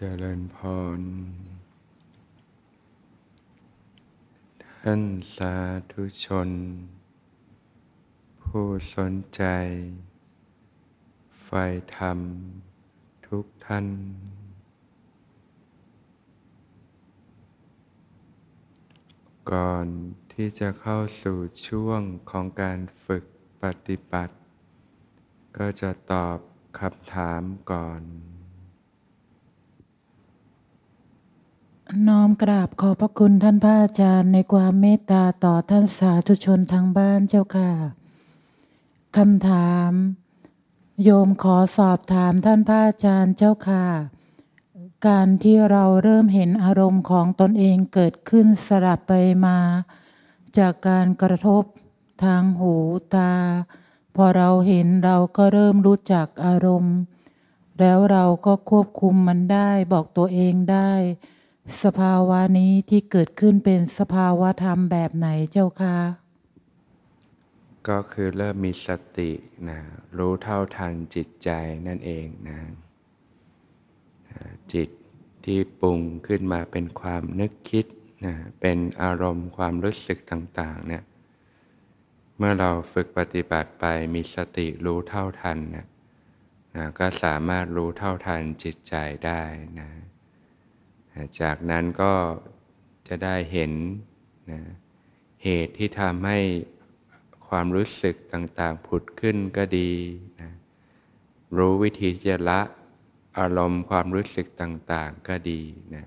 เจริญพร ท่านสาธุชน ผู้สนใจใฝ่ธรรมทุกท่าน ก่อนที่จะเข้าสู่ช่วงของการฝึกปฏิบัติ ก็จะตอบคำถามก่อน น้อมกราบขอบพระคุณท่านพระอาจารย์ในความเมตตาต่อท่านสาธุชนทางบ้านเจ้าค่ะคำถาม โยมขอสอบถามท่านพระอาจารย์เจ้าค่ะ การที่เราเริ่มเห็นอารมณ์ของตนเองเกิดขึ้นสลับไปมา จากการกระทบทางหูตา พอเราเห็นเราก็เริ่มรู้จักอารมณ์ แล้วเราก็ควบคุมมันได้บอกตัวเองได้ สภาวะนี้ที่เกิดขึ้นเป็นสภาวะธรรมแบบไหนเจ้าคะก็คือเริ่มมีสตินะรู้เท่าทันจิตใจนั่นเองนะจิตที่ปรุงขึ้นมาเป็นความนึกคิดนะเป็นอารมณ์ความรู้สึกต่างๆเนี่ยเมื่อเราฝึกปฏิบัติไปมีสติรู้เท่าทันนะนะก็สามารถรู้เท่าทันจิตใจได้นะ จากนั้นก็จะได้เห็นนะเหตุที่ทำให้ความรู้สึกต่างๆ ผุดขึ้นก็ดีนะรู้วิธีจะละอารมณ์ความรู้สึกต่างๆ ก็ดีนะ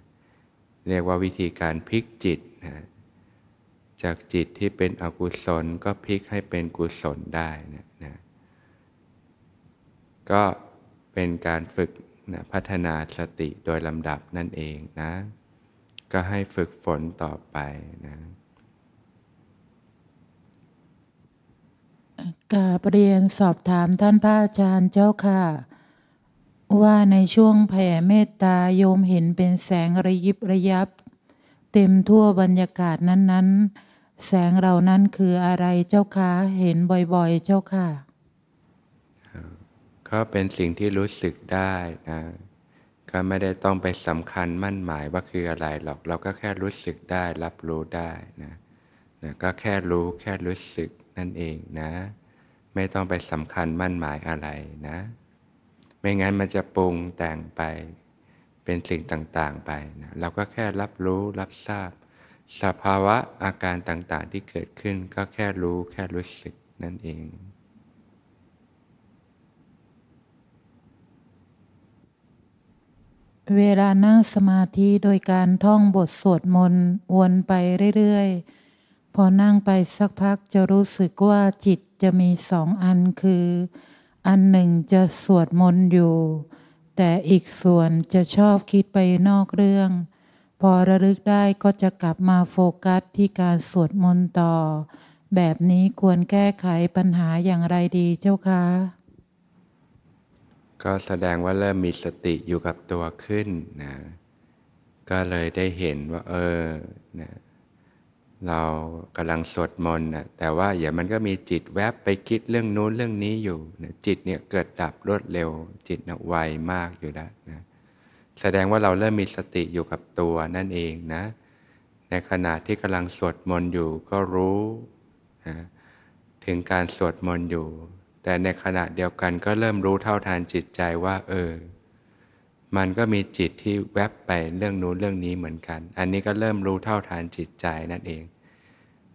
เรียกว่าวิธีการพลิกจิตนะจากจิตที่เป็นอกุศลก็พลิกให้เป็นกุศลได้นะนะก็เป็นการฝึก นะพัฒนาสติโดยลำดับนั่นเองนะ ก็ให้ฝึกฝนต่อไปนะกาบเรียนสอบถามท่านพระอาจารย์เจ้าค่ะ ว่าในช่วงแผ่เมตตาโยมเห็นเป็นแสงระยิบระยับ เต็มทั่วบรรยากาศนั้น ๆ แสงเหล่านั้นคืออะไรเจ้าคะเห็นบ่อยๆ เจ้าค่ะ ก็เป็นสิ่งที่รู้สึกได้นะ ก็ไม่ได้ต้องไปสำคัญมั่นหมายว่าคืออะไรหรอก เราก็แค่รู้สึกได้รับรู้ได้นะนะก็แค่รู้แค่รู้สึกนั่นเองนะ ไม่ต้องไปสำคัญมั่นหมายอะไรนะ ไม่งั้นมันจะปรุงแต่งไปเป็นสิ่งต่างๆไปนะเราก็แค่รับรู้รับทราบ สภาวะอาการต่างๆที่เกิดขึ้นก็แค่รู้แค่รู้สึกนั่นเอง เวลานั่งสมาธิโดยการท่องบทสวดมนต์วนไปเรื่อยๆ พอนั่งไปสักพักจะรู้สึกว่าจิตจะมีสองอันคือ อันหนึ่งจะสวดมนต์อยู่ แต่อีกส่วนจะชอบคิดไปนอกเรื่อง พอระลึกได้ก็จะกลับมาโฟกัสที่การสวดมนต์ต่อ แบบนี้ควรแก้ไขปัญหาอย่างไรดีเจ้าคะ ก็แสดงว่าเริ่มมีสติอยู่กับตัวขึ้นนะก็เลยได้เห็นว่า เออนะเรากำลังสวดมนต์นะแต่ว่าอย่ามันก็มีจิตแวบไปคิดเรื่องนู้นเรื่องนี้อยู่นะจิตเนี่ยเกิดดับรวดเร็ว จิตนะไวมากอยู่แล้วนะแสดงว่าเราเริ่มมีสติอยู่กับตัวนั่นเองนะ ในขณะที่กำลังสวดมนต์อยู่ก็รู้นะถึงการสวดมนต์อยู่ แต่ในขณะเดียวกันก็เริ่มรู้เท่าทานจิตใจว่า เออ มันก็มีจิตที่แวบไปเรื่องนู้นเรื่องนี้เหมือนกัน อันนี้ก็เริ่มรู้เท่าทานจิตใจนั่นเอง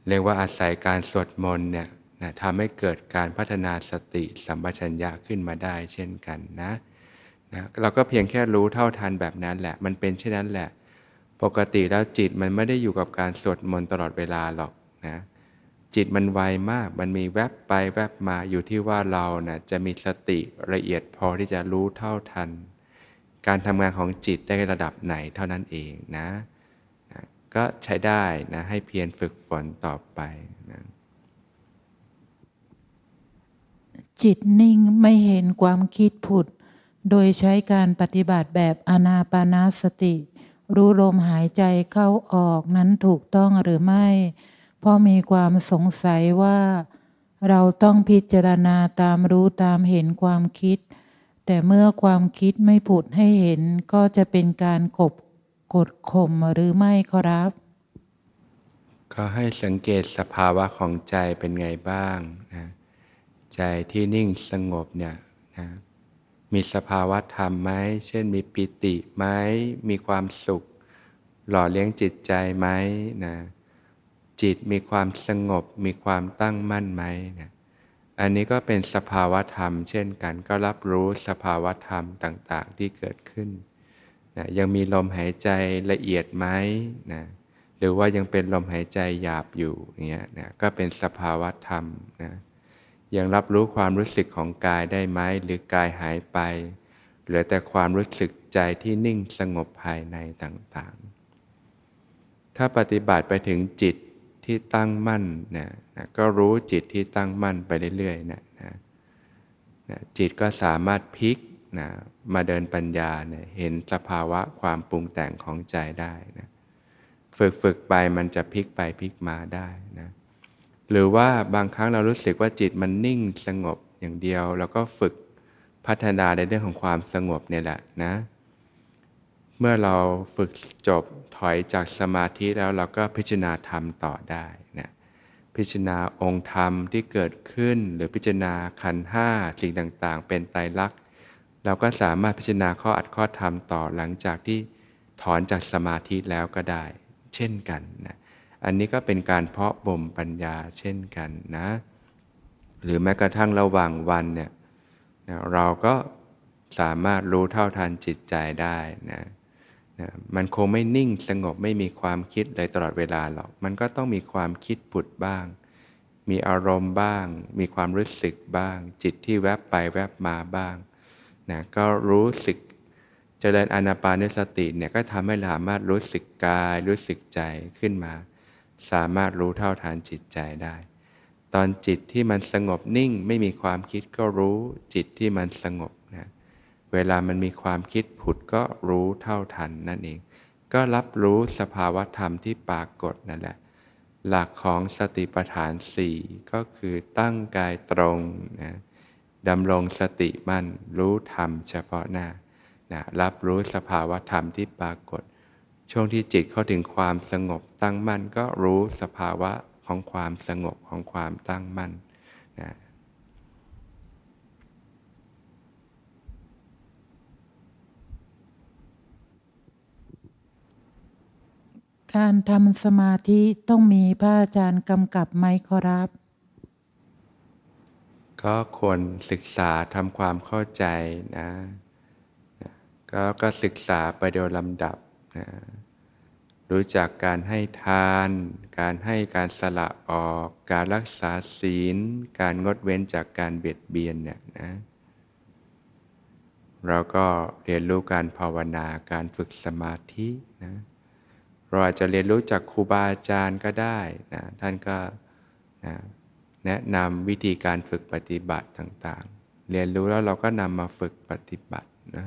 เรียกว่าอาศัยการสวดมนต์เนี่ยนะทำให้เกิดการพัฒนาสติสัมปชัญญะขึ้นมาได้ เช่นกันนะนะเราก็เพียงแค่รู้เท่าทันแบบนั้นแหละ มันเป็นเช่นนั้นแหละ ปกติแล้วจิตมันไม่ได้อยู่กับการสวดมนต์ตลอดเวลาหรอกนะ จิตมันไวมาก มันมีแวบไปแวบมาอยู่ที่ว่าเรานะ่ะจะมีสติละเอียดพอที่จะรู้เท่าทัน การทำงานของจิตได้ระดับไหนเท่านั้นเองนะนะก็ใช้ได้นะให้เพียรฝึกฝนต่อไปนะจิตนิ่งไม่เห็นความคิดผุด โดยใช้การปฏิบัติแบบอนาปานาสติ รู้ลมหายใจเข้าออกนั้นถูกต้องหรือไม่ เพราะมีความสงสัยว่า เราต้องพิจารณาตามรู้ตามเห็นความคิด แต่เมื่อความคิดไม่ผุดให้เห็นก็จะเป็นการกบกดข่มหรือไม่ครับ ก็ให้สังเกตสภาวะของใจเป็นไงบ้างนะใจที่นิ่งสงบเนี่ยนะมีสภาวะธรรมไหม เช่นมีปิติไหม มีความสุข หล่อเลี้ยงจิตใจไหมนะ จิตมีความสงบมีความตั้งมั่นไหมนะอันนี้ก็เป็นสภาวะธรรม เช่นกันก็รับรู้สภาวะธรรมต่างๆ ที่เกิดขึ้นนะยังมีลมหายใจละเอียดไหมนะหรือว่ายังเป็นลมหายใจหยาบอยู่เงี้ยนะก็เป็นสภาวะธรรมนะยังรับรู้ความรู้สึกของกายได้ไหมหรือกายหายไป เหลือแต่ความรู้สึกใจที่นิ่งสงบภายในต่างๆ ถ้าปฏิบัติไปถึงจิต ที่ตั้งมั่นนะนะก็รู้จิตที่ตั้งมั่นไปเรื่อยๆนะนะนะจิตก็สามารถพลิกนะมาเดินปัญญาเนะเห็นสภาวะความปรุงแต่งของใจได้นะฝึกฝึกไปมันจะพลิกไปพลิกมาได้นะหรือว่าบางครั้งเรารู้สึกว่าจิตมันนิ่งสงบอย่างเดียว แล้วก็ฝึกพัฒนาในเรื่องของความสงบเนี่ยแหละนะ เมื่อเราฝึกจบถอยจากสมาธิแล้วเราก็พิจารณาธรรมต่อได้นะพิจารณาองค์ธรรมที่เกิดขึ้น หรือพิจารณาขันห้าสิ่งต่างๆ เป็นไตรลักษณ์เราก็สามารถพิจารณาข้ออัดข้อธรรมต่อหลังจากที่ถอนจากสมาธิแล้วก็ได้ เช่นกันนะอันนี้ก็เป็นการเพาะบ่มปัญญาเช่นกันนะ หรือแม้กระทั่งระหว่างวันเนี่ยเราก็สามารถรู้เท่าทันจิตใจได้นะ นะมันคงไม่นิ่งสงบไม่มีความคิดเลยตลอดเวลาหรอก มันก็ต้องมีความคิดผุดบ้าง มีอารมณ์บ้าง มีความรู้สึกบ้าง จิตที่แวบไปแวบมาบ้างนะก็รู้สึกเจริญอนาปานสติเนี่ยก็ทำให้สามารถรู้สึกกาย รู้สึกใจขึ้นมา สามารถรู้เท่าทานจิตใจได้ ตอนจิตที่มันสงบนิ่งไม่มีความคิดก็รู้ จิตที่มันสงบ เวลามันมีความคิดผุดก็รู้เท่าทันนั่นเอง ก็รับรู้สภาวธรรมที่ปรากฏนั่นแหละ หลักของสติปัฏฐานสี่ก็คือตั้งกายตรงนะดำรงสติมั่นรู้ธรรมเฉพาะหน้านะรับรู้สภาวธรรมที่ปรากฏ ช่วงที่จิตเข้าถึงความสงบตั้งมั่นก็รู้สภาวะของความสงบของความตั้งมั่นนะ การทำสมาธิต้องมีพระอาจารย์กำกับไหมครับ ก็ควรศึกษาทำความเข้าใจนะก็ก็ศึกษาไปโดยลำดับนะรู้จักการให้ทาน การให้การสละออก การรักษาศีล การงดเว้นจากการเบียดเบียนเนี่ยนะเราก็เรียนรู้การภาวนาการฝึกสมาธินะ เราอาจจะเรียนรู้จากครูบาอาจารย์ก็ได้นะท่านก็นะแนะนำวิธีการฝึกปฏิบัติต่างๆ เรียนรู้แล้วเราก็นำมาฝึกปฏิบัตินะ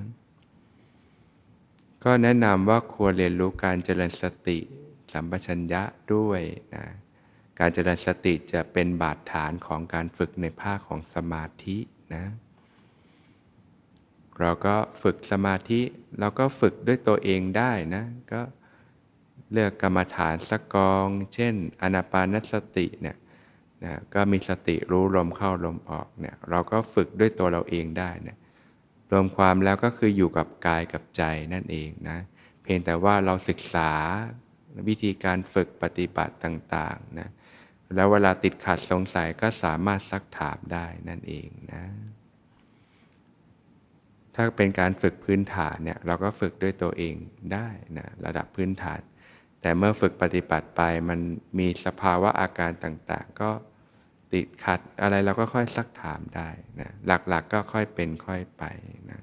ก็แนะนำว่าควรเรียนรู้การเจริญสติ สัมปชัญญะด้วยนะการเจริญสติจะเป็นบาดฐานของการฝึกในภาคของสมาธินะเราก็ฝึกสมาธิเราก็ฝึกด้วยตัวเองได้นะ ก็ เลือกกรรมฐานสักกอง เช่นอนาปานสติเนี่ยนะก็มีสติรู้ลมเข้าลมออกเนี่ยเราก็ฝึกด้วยตัวเราเองได้เนี่ยรวมความแล้วก็คืออยู่กับกายกับใจนั่นเองนะเพียงแต่ว่าเราศึกษาวิธีการฝึกปฏิบัติต่างๆนะแล้วเวลาติดขัดสงสัยก็สามารถซักถามได้นั่นเองนะถ้าเป็นการฝึกพื้นฐานเนี่ยเราก็ฝึกด้วยตัวเองได้นะระดับพื้นฐาน แต่เมื่อฝึกปฏิบัติไปมันมีสภาวะอาการต่างๆ ก็ติดขัดอะไรเราก็ค่อยซักถามได้นะหลักๆกก็ค่อยเป็นค่อยไปนะ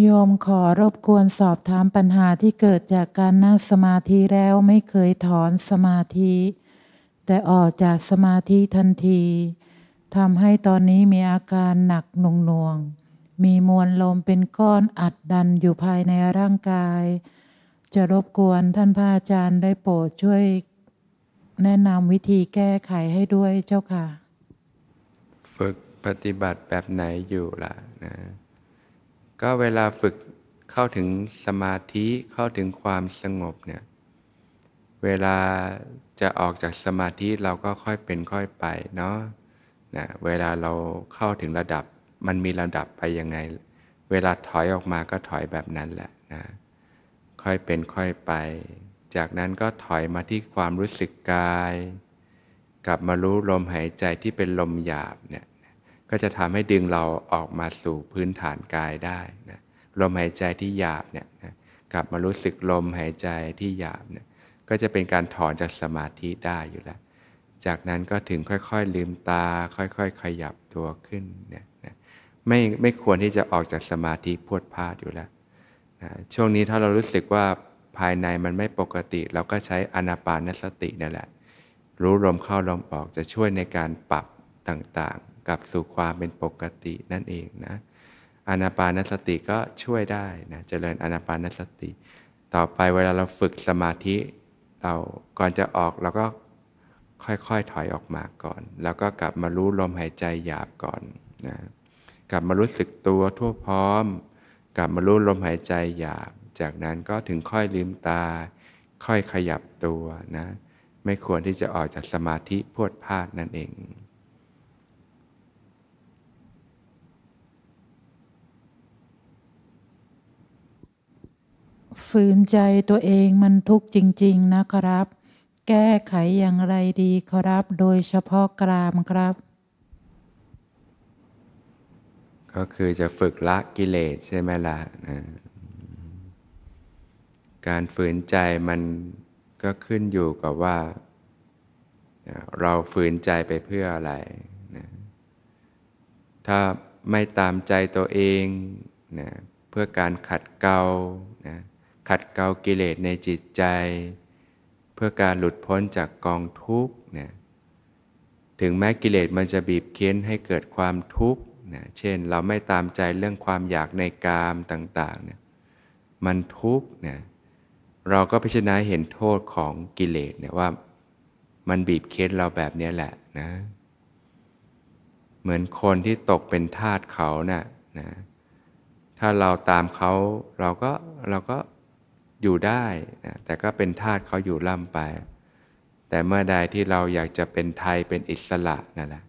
โยมขอรบกวนสอบถามปัญหาที่เกิดจากการนั่งสมาธิแล้วไม่เคยถอนสมาธิ แต่ออกจากสมาธิทันทีทำให้ตอนนี้มีอาการหนักหน่วง มีมวลลมเป็นก้อนอัดดันอยู่ภายในร่างกาย จะรบกวนท่านพระอาจารย์ได้โปรดช่วย แนะนำวิธีแก้ไขให้ด้วยเจ้าค่ะ ฝึกปฏิบัติแบบไหนอยู่ล่ะนะก็เวลาฝึกเข้าถึงสมาธิเข้าถึงความสงบเนี่ยเวลาจะออกจากสมาธิเราก็ค่อยเป็นค่อยไปเนาะนะเวลาเราเข้าถึงระดับ มันมีระดับไปยังไง เวลาถอยออกมาก็ถอยแบบนั้นแหละนะ ค่อยเป็นค่อยไป จากนั้นก็ถอยมาที่ความรู้สึกกาย กลับมารู้ลมหายใจที่เป็นลมหยาบเนี่ย ก็จะทำให้ดึงเราออกมาสู่พื้นฐานกายได้นะลมหายใจที่หยาบเนี่ยนะกลับมารู้สึกลมหายใจที่หยาบเนี่ย ก็จะเป็นการถอนจากสมาธิได้อยู่แล้ว จากนั้นก็ถึงค่อยๆลืมตา ค่อยๆ ขยับตัวขึ้นเนี่ยนะ ไม่ไม่ควรที่จะออกจากสมาธิพวดพลาดอยู่แล้วนะช่วงนี้ถ้าเรารู้สึกว่าภายในมันไม่ปกติ เราก็ใช้อนาปานสตินั่นแหละ รู้ลมเข้าลมออกจะช่วยในการปรับต่างๆกลับสู่ความเป็นปกตินั่นเองนะอนาปานสติก็ช่วยได้นะเจริญอนาปานสติ ต่อไปเวลาเราฝึกสมาธิเราก่อนจะออกเราก็ค่อยๆถอยออกมาก่อน แล้วก็กลับมารู้ลมหายใจหยาบก่อนนะ กลับมารู้สึกตัวทั่วพร้อม กลับมารู้ลมหายใจหยาบ จากนั้นก็ถึงค่อยลืมตา ค่อยขยับตัวนะ ไม่ควรที่จะออกจากสมาธิพวดพลาดนั่นเองฝืนใจตัวเองมันทุกข์จริง ๆ นะครับ แก้ไขอย่างไรดีครับ โดยเฉพาะกรามครับ ก็คือจะฝึกละกิเลสใช่ไหมล่ะนะการฝืนใจมันก็ขึ้นอยู่กับว่า เราฝืนใจไปเพื่ออะไรนะถ้าไม่ตามใจตัวเองนะเพื่อการขัดเกลานะขัดเกลากิเลสในจิตใจ เพื่อการหลุดพ้นจากกองทุกข์นะถึงแม้กิเลสมันจะบีบเค้นให้เกิดความทุกข์ นะเช่นเราไม่ตามใจเรื่องความอยากในกามต่างๆเนี่ยมันทุกข์นะเราก็พิจารณาเห็นโทษของกิเลสเนี่ยว่ามันบีบเค้นเราแบบนี้แหละนะเหมือนคนที่ตกเป็นทาสเขานะ่ะนะถ้าเราตามเขาเราก็เราก็อยู่ได้นะแต่ก็เป็นทาสเขาอยู่ล่ำไป แต่เมื่อใดที่เราอยากจะเป็นไทยเป็นอิสระนั่นแหละ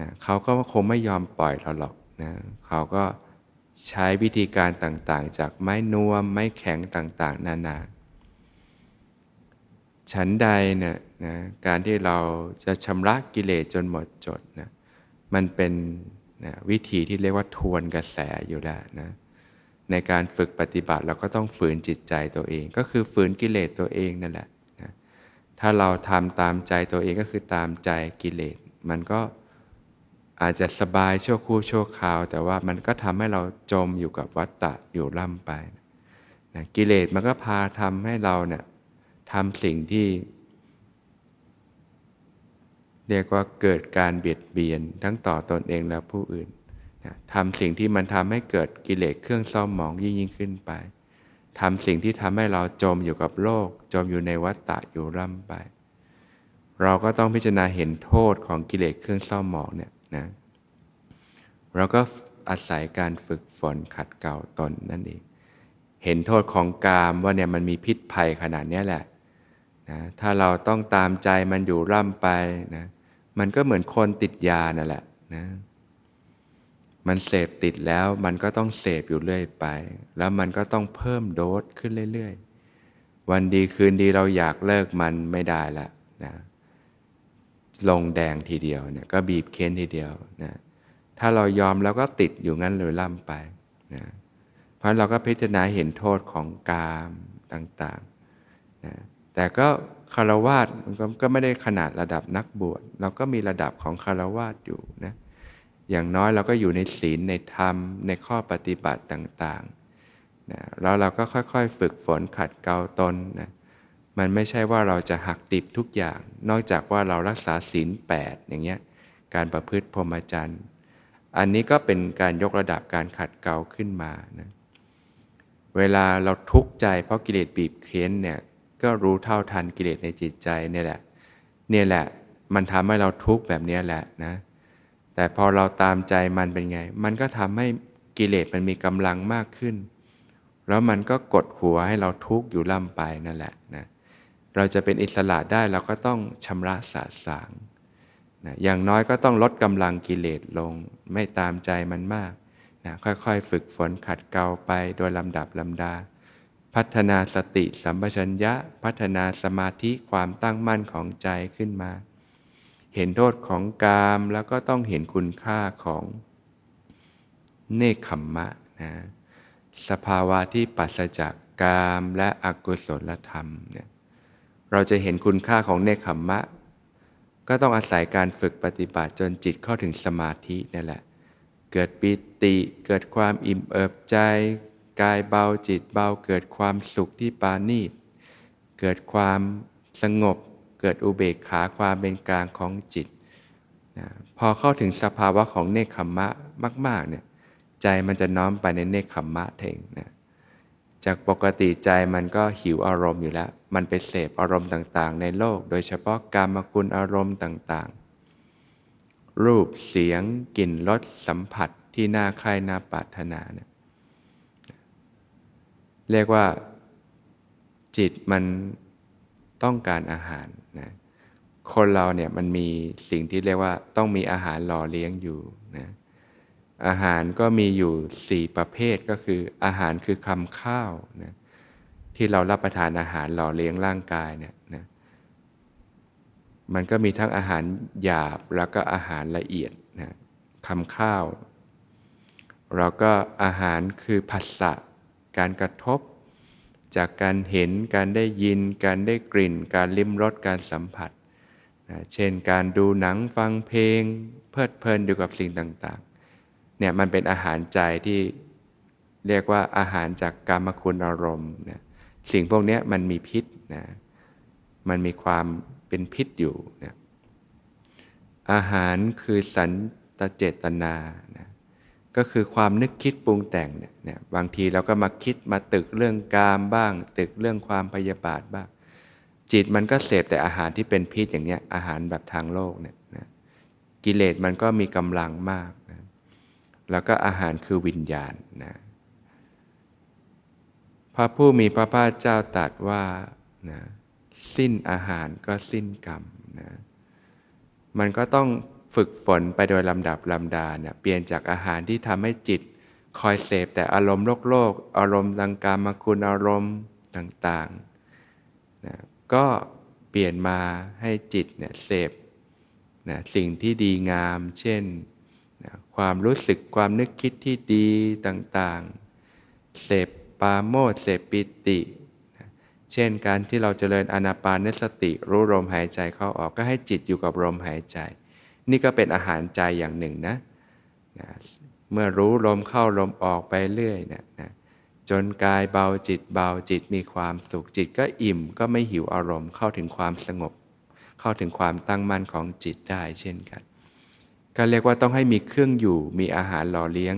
นะเขาก็คงไม่ยอมปล่อยเราหรอกนะเขาก็ใช้วิธีการต่างๆ จากไม้นวม ไม้แข็งต่างๆ นานา ฉันใดเนี่ยนะการที่เราจะชำระกิเลสจนหมดจดนะมันเป็นนะวิธีที่เรียกว่าทวนกระแสอยู่แล้วนะในการฝึกปฏิบัติเราก็ต้องฝืนจิตใจตัวเอง ก็คือฝืนกิเลสตัวเองนั่นแหละนะถ้าเราทำตามใจตัวเองก็คือตามใจกิเลส มันก็ อาจจะสบายชั่วคู่ชั่วคราว แต่ว่ามันก็ทำให้เราจมอยู่กับวัฏฏะอยู่ล่ำไปนะกิเลสมันก็พาทำให้เราเนี่ยทำสิ่งที่ เรียกว่าเกิดการเบียดเบียนทั้งต่อตอนเองและผู้อื่นนะทำสิ่งที่มันทำให้เกิดกิเลสเครื่องเศร้าหมองยิ่งยิ่งขึ้นไปทำสิ่งที่ทำให้เราจมอยู่กับโลก จมอยู่ในวัฏฏะอยู่ร่ำไป เราก็ต้องพิจารณาเห็นโทษของกิเลสเครื่องเศร้าหมองเนี่ย นะเราก็อาศัยการฝึกฝนขัดเกลาตนนั่นเอง เห็นโทษของกามว่าเนี่ยมันมีพิษภัยขนาดนี้แหละนะถ้าเราต้องตามใจมันอยู่ร่ำไปนะมันก็เหมือนคนติดยานั่นแหละนะมันเสพติดแล้วมันก็ต้องเสพอยู่เรื่อยไป แล้วมันก็ต้องเพิ่มโดสขึ้นเรื่อย ๆ วันดีคืนดีเราอยากเลิกมันไม่ได้ละนะ ลงแดงทีเดียวเนี่ยก็บีบเค้นทีเดียวนะถ้าเรายอมแล้วก็ติดอยู่งั้นเลยล่ำไปนะเพราะเราก็พิจารณาเห็นโทษของกามต่างๆนะแต่ก็คารวาสมันก็ไม่ได้ขนาดระดับนักบวชเราก็มีระดับของคารวาสอยู่นะอย่างน้อยเราก็อยู่ในศีลในธรรมในข้อปฏิบัติต่างๆนะแล้วเราก็ค่อยๆ ฝึกฝนขัดเกลาตนนะ มันไม่ใช่ว่าเราจะหักติบทุกอย่าง นอกจากว่าเรารักษาศีลแปดอย่างเงี้ยการประพฤติพรหมจรรย์ อันนี้ก็เป็นการยกระดับการขัดเกลาขึ้นมานะเวลาเราทุกข์ใจเพราะกิเลสบีบเค้นเนี่ยก็รู้เท่าทันกิเลสในจิตใจเนี่ยแหละเนี่ยแหละมันทำให้เราทุกข์แบบนี้แหละนะแต่พอเราตามใจมันเป็นไง มันก็ทำให้กิเลสมันมีกำลังมากขึ้น แล้วมันก็กดหัวให้เราทุกข์อยู่ล่ำไปนั่นแหละนะ เราจะเป็นอิสระได้เราก็ต้องชำระสะสางนะอย่างน้อยก็ต้องลดกำลังกิเลสลง ไม่ตามใจมันมากนะค่อยๆ ฝึกฝนขัดเกลาไปโดยลำดับลำดา พัฒนาสติสัมปชัญญะ พัฒนาสมาธิความตั้งมั่นของใจขึ้นมา เห็นโทษของกามแล้วก็ต้องเห็นคุณค่าของเนคขมมะนะสภาวะที่ปัสจากกามและอกุศลธรรมเนี่ย เราจะเห็นคุณค่าของเนคขมมะ ก็ต้องอาศัยการฝึกปฏิบัติจนจิตเข้าถึงสมาธินี่แหละ เกิดปิติ เกิดความอิ่มเอิบใจ กายเบาจิตเบา เกิดความสุขที่ปาณีตเกิดความสงบ เกิดอุเบกขาความเป็นกลางของจิตนะพอเข้าถึงสภาวะของเนคขมมะมาก ๆเนี่ยใจมันจะน้อมไปในเนคขมมะเองนะ จากปกติใจมันก็หิวอารมณ์อยู่แล้ว มันไปเสพอารมณ์ต่างๆ ในโลก โดยเฉพาะกามคุณอารมณ์ต่างๆ รูปเสียงกลิ่นรสสัมผัสที่น่าใคร่น่าปรารถนาเนี่ยเรียกว่าจิตมันต้องการอาหารนะคนเราเนี่ยมันมีสิ่งที่เรียกว่าต้องมีอาหารหล่อเลี้ยงอยู่นะ อาหารก็มีอยู่สี่ประเภทก็คือ อาหารคือคำข้าวนะที่เรารับประทานอาหารหล่อเลี้ยงร่างกายเนี่ยนะมันก็มีทั้งอาหารหยาบแล้วก็อาหารละเอียดนะคำข้าวเราก็อาหารคือผัสสะการกระทบ จากการเห็นการได้ยิน การได้กลิ่น การลิ้มรสการสัมผัสนะเช่นการดูหนังฟังเพลง เพลิดเพลินอยู่กับสิ่งต่าง เนี่ยมันเป็นอาหารใจที่เรียกว่าอาหารจากกามคุณอารมณ์นะสิ่งพวกนี้มันมีพิษนะมันมีความเป็นพิษอยู่นะอาหารคือสันตเจตนานะก็คือความนึกคิดปรุงแต่งเนี่ยบางทีเราก็มาคิดมาตึกเรื่องกามบ้าง ตึกเรื่องความพยาบาทบ้าง จิตมันก็เสพแต่อาหารที่เป็นพิษอย่างเนี้ยอาหารแบบทางโลกเนี่ยนะกิเลสมันก็มีกำลังมาก แล้วก็อาหารคือวิญญาณนะพระผู้มีพระภาคเจ้าตรัสว่านะสิ้นอาหารก็สิ้นกรรมนะมันก็ต้องฝึกฝนไปโดยลำดับลำดาเนี่ยเปลี่ยนจากอาหารที่ทำให้จิต คอยเสพแต่อารมณ์โลกโลก อารมณ์ดังการมาคุณอารมณ์ต่างๆนะก็เปลี่ยนมาให้จิตเนี่ยเสพนะสิ่งที่ดีงาม เช่น ความรู้สึกความนึกคิดที่ดีต่างๆ เสพปาโมดเสพปิติ เช่นการที่เราเจริญอนาปานสติรู้ลมหายใจเข้าออกก็ให้จิตอยู่กับลมหายใจ นี่ก็เป็นอาหารใจอย่างหนึ่งนะนะเมื่อรู้ลมเข้าลมออกไปเรื่อยนะนะจนกายเบาจิตเบาจิตมีความสุขจิตก็อิ่มก็ไม่หิวอารมณ์เข้าถึงความสงบ เข้าถึงความตั้งมั่นของจิตได้เช่นกัน ก็เรียกว่าต้องให้มีเครื่องอยู่ มีอาหารหล่อเลี้ยง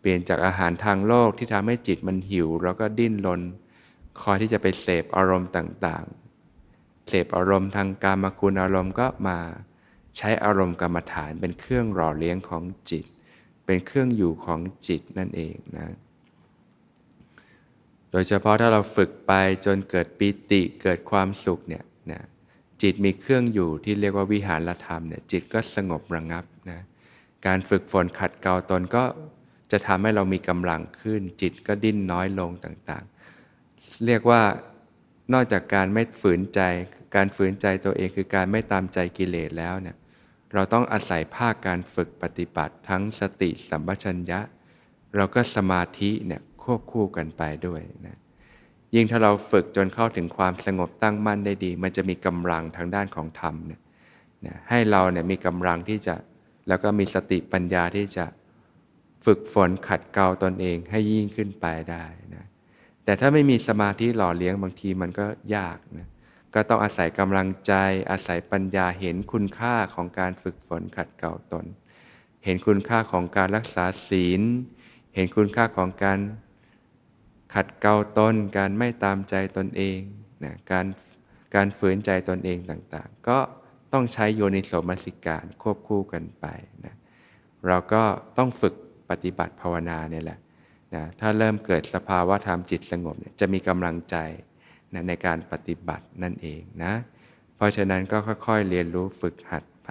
เปลี่ยนจากอาหารทางโลกที่ทำให้จิตมันหิว แล้วก็ดิ้นรนคอยที่จะไปเสพอารมณ์ต่างๆ เสพอารมณ์ทางกามคุณอารมณ์ก็มาใช้อารมณ์กรรมฐานเป็นเครื่องหล่อเลี้ยงของจิต เป็นเครื่องอยู่ของจิตนั่นเองนะ โดยเฉพาะถ้าเราฝึกไปจนเกิดปิติเกิดความสุขเนี่ย จิตมีเครื่องอยู่ที่เรียกว่าวิหารธรรมเนี่ยจิตก็สงบระงับนะการฝึกฝนขัดเกลาตนก็จะทำให้เรามีกำลังขึ้น จิตก็ดิ้นน้อยลงต่างๆ เรียกว่านอกจากการไม่ฝืนใจ การฝืนใจตัวเองคือการไม่ตามใจกิเลสแล้วเนี่ยเราต้องอาศัยภาคการฝึกปฏิบัติทั้งสติสัมปชัญญะ เราก็สมาธิเนี่ยควบคู่กันไปด้วยนะ ยิ่งถ้าเราฝึกจนเข้าถึงความสงบตั้งมั่นได้ดี มันจะมีกำลังทางด้านของธรรมเนี่ยนะให้เราเนี่ยมีกำลังที่จะแล้วก็มีสติปัญญาที่จะฝึกฝนขัดเกลาตนเองให้ยิ่งขึ้นไปได้นะแต่ถ้าไม่มีสมาธิหล่อเลี้ยงบางทีมันก็ยากนะก็ต้องอาศัยกำลังใจ อาศัยปัญญาเห็นคุณค่าของการฝึกฝนขัดเกลาตน เห็นคุณค่าของการรักษาศีล เห็นคุณค่าของการ ขัดเกลาตน การไม่ตามใจตนเองนะการการฝืนใจตนเองต่างๆ ก็ต้องใช้โยนิโสมนสิการควบคู่กันไปนะเราก็ต้องฝึกปฏิบัติภาวนาเนี่ยแหละนะถ้าเริ่มเกิดสภาวะธรรมจิตสงบเนี่ยจะมีกำลังใจนะในการปฏิบัตินั่นเองนะ เพราะฉะนั้นก็ค่อยๆเรียนรู้ฝึกหัดไป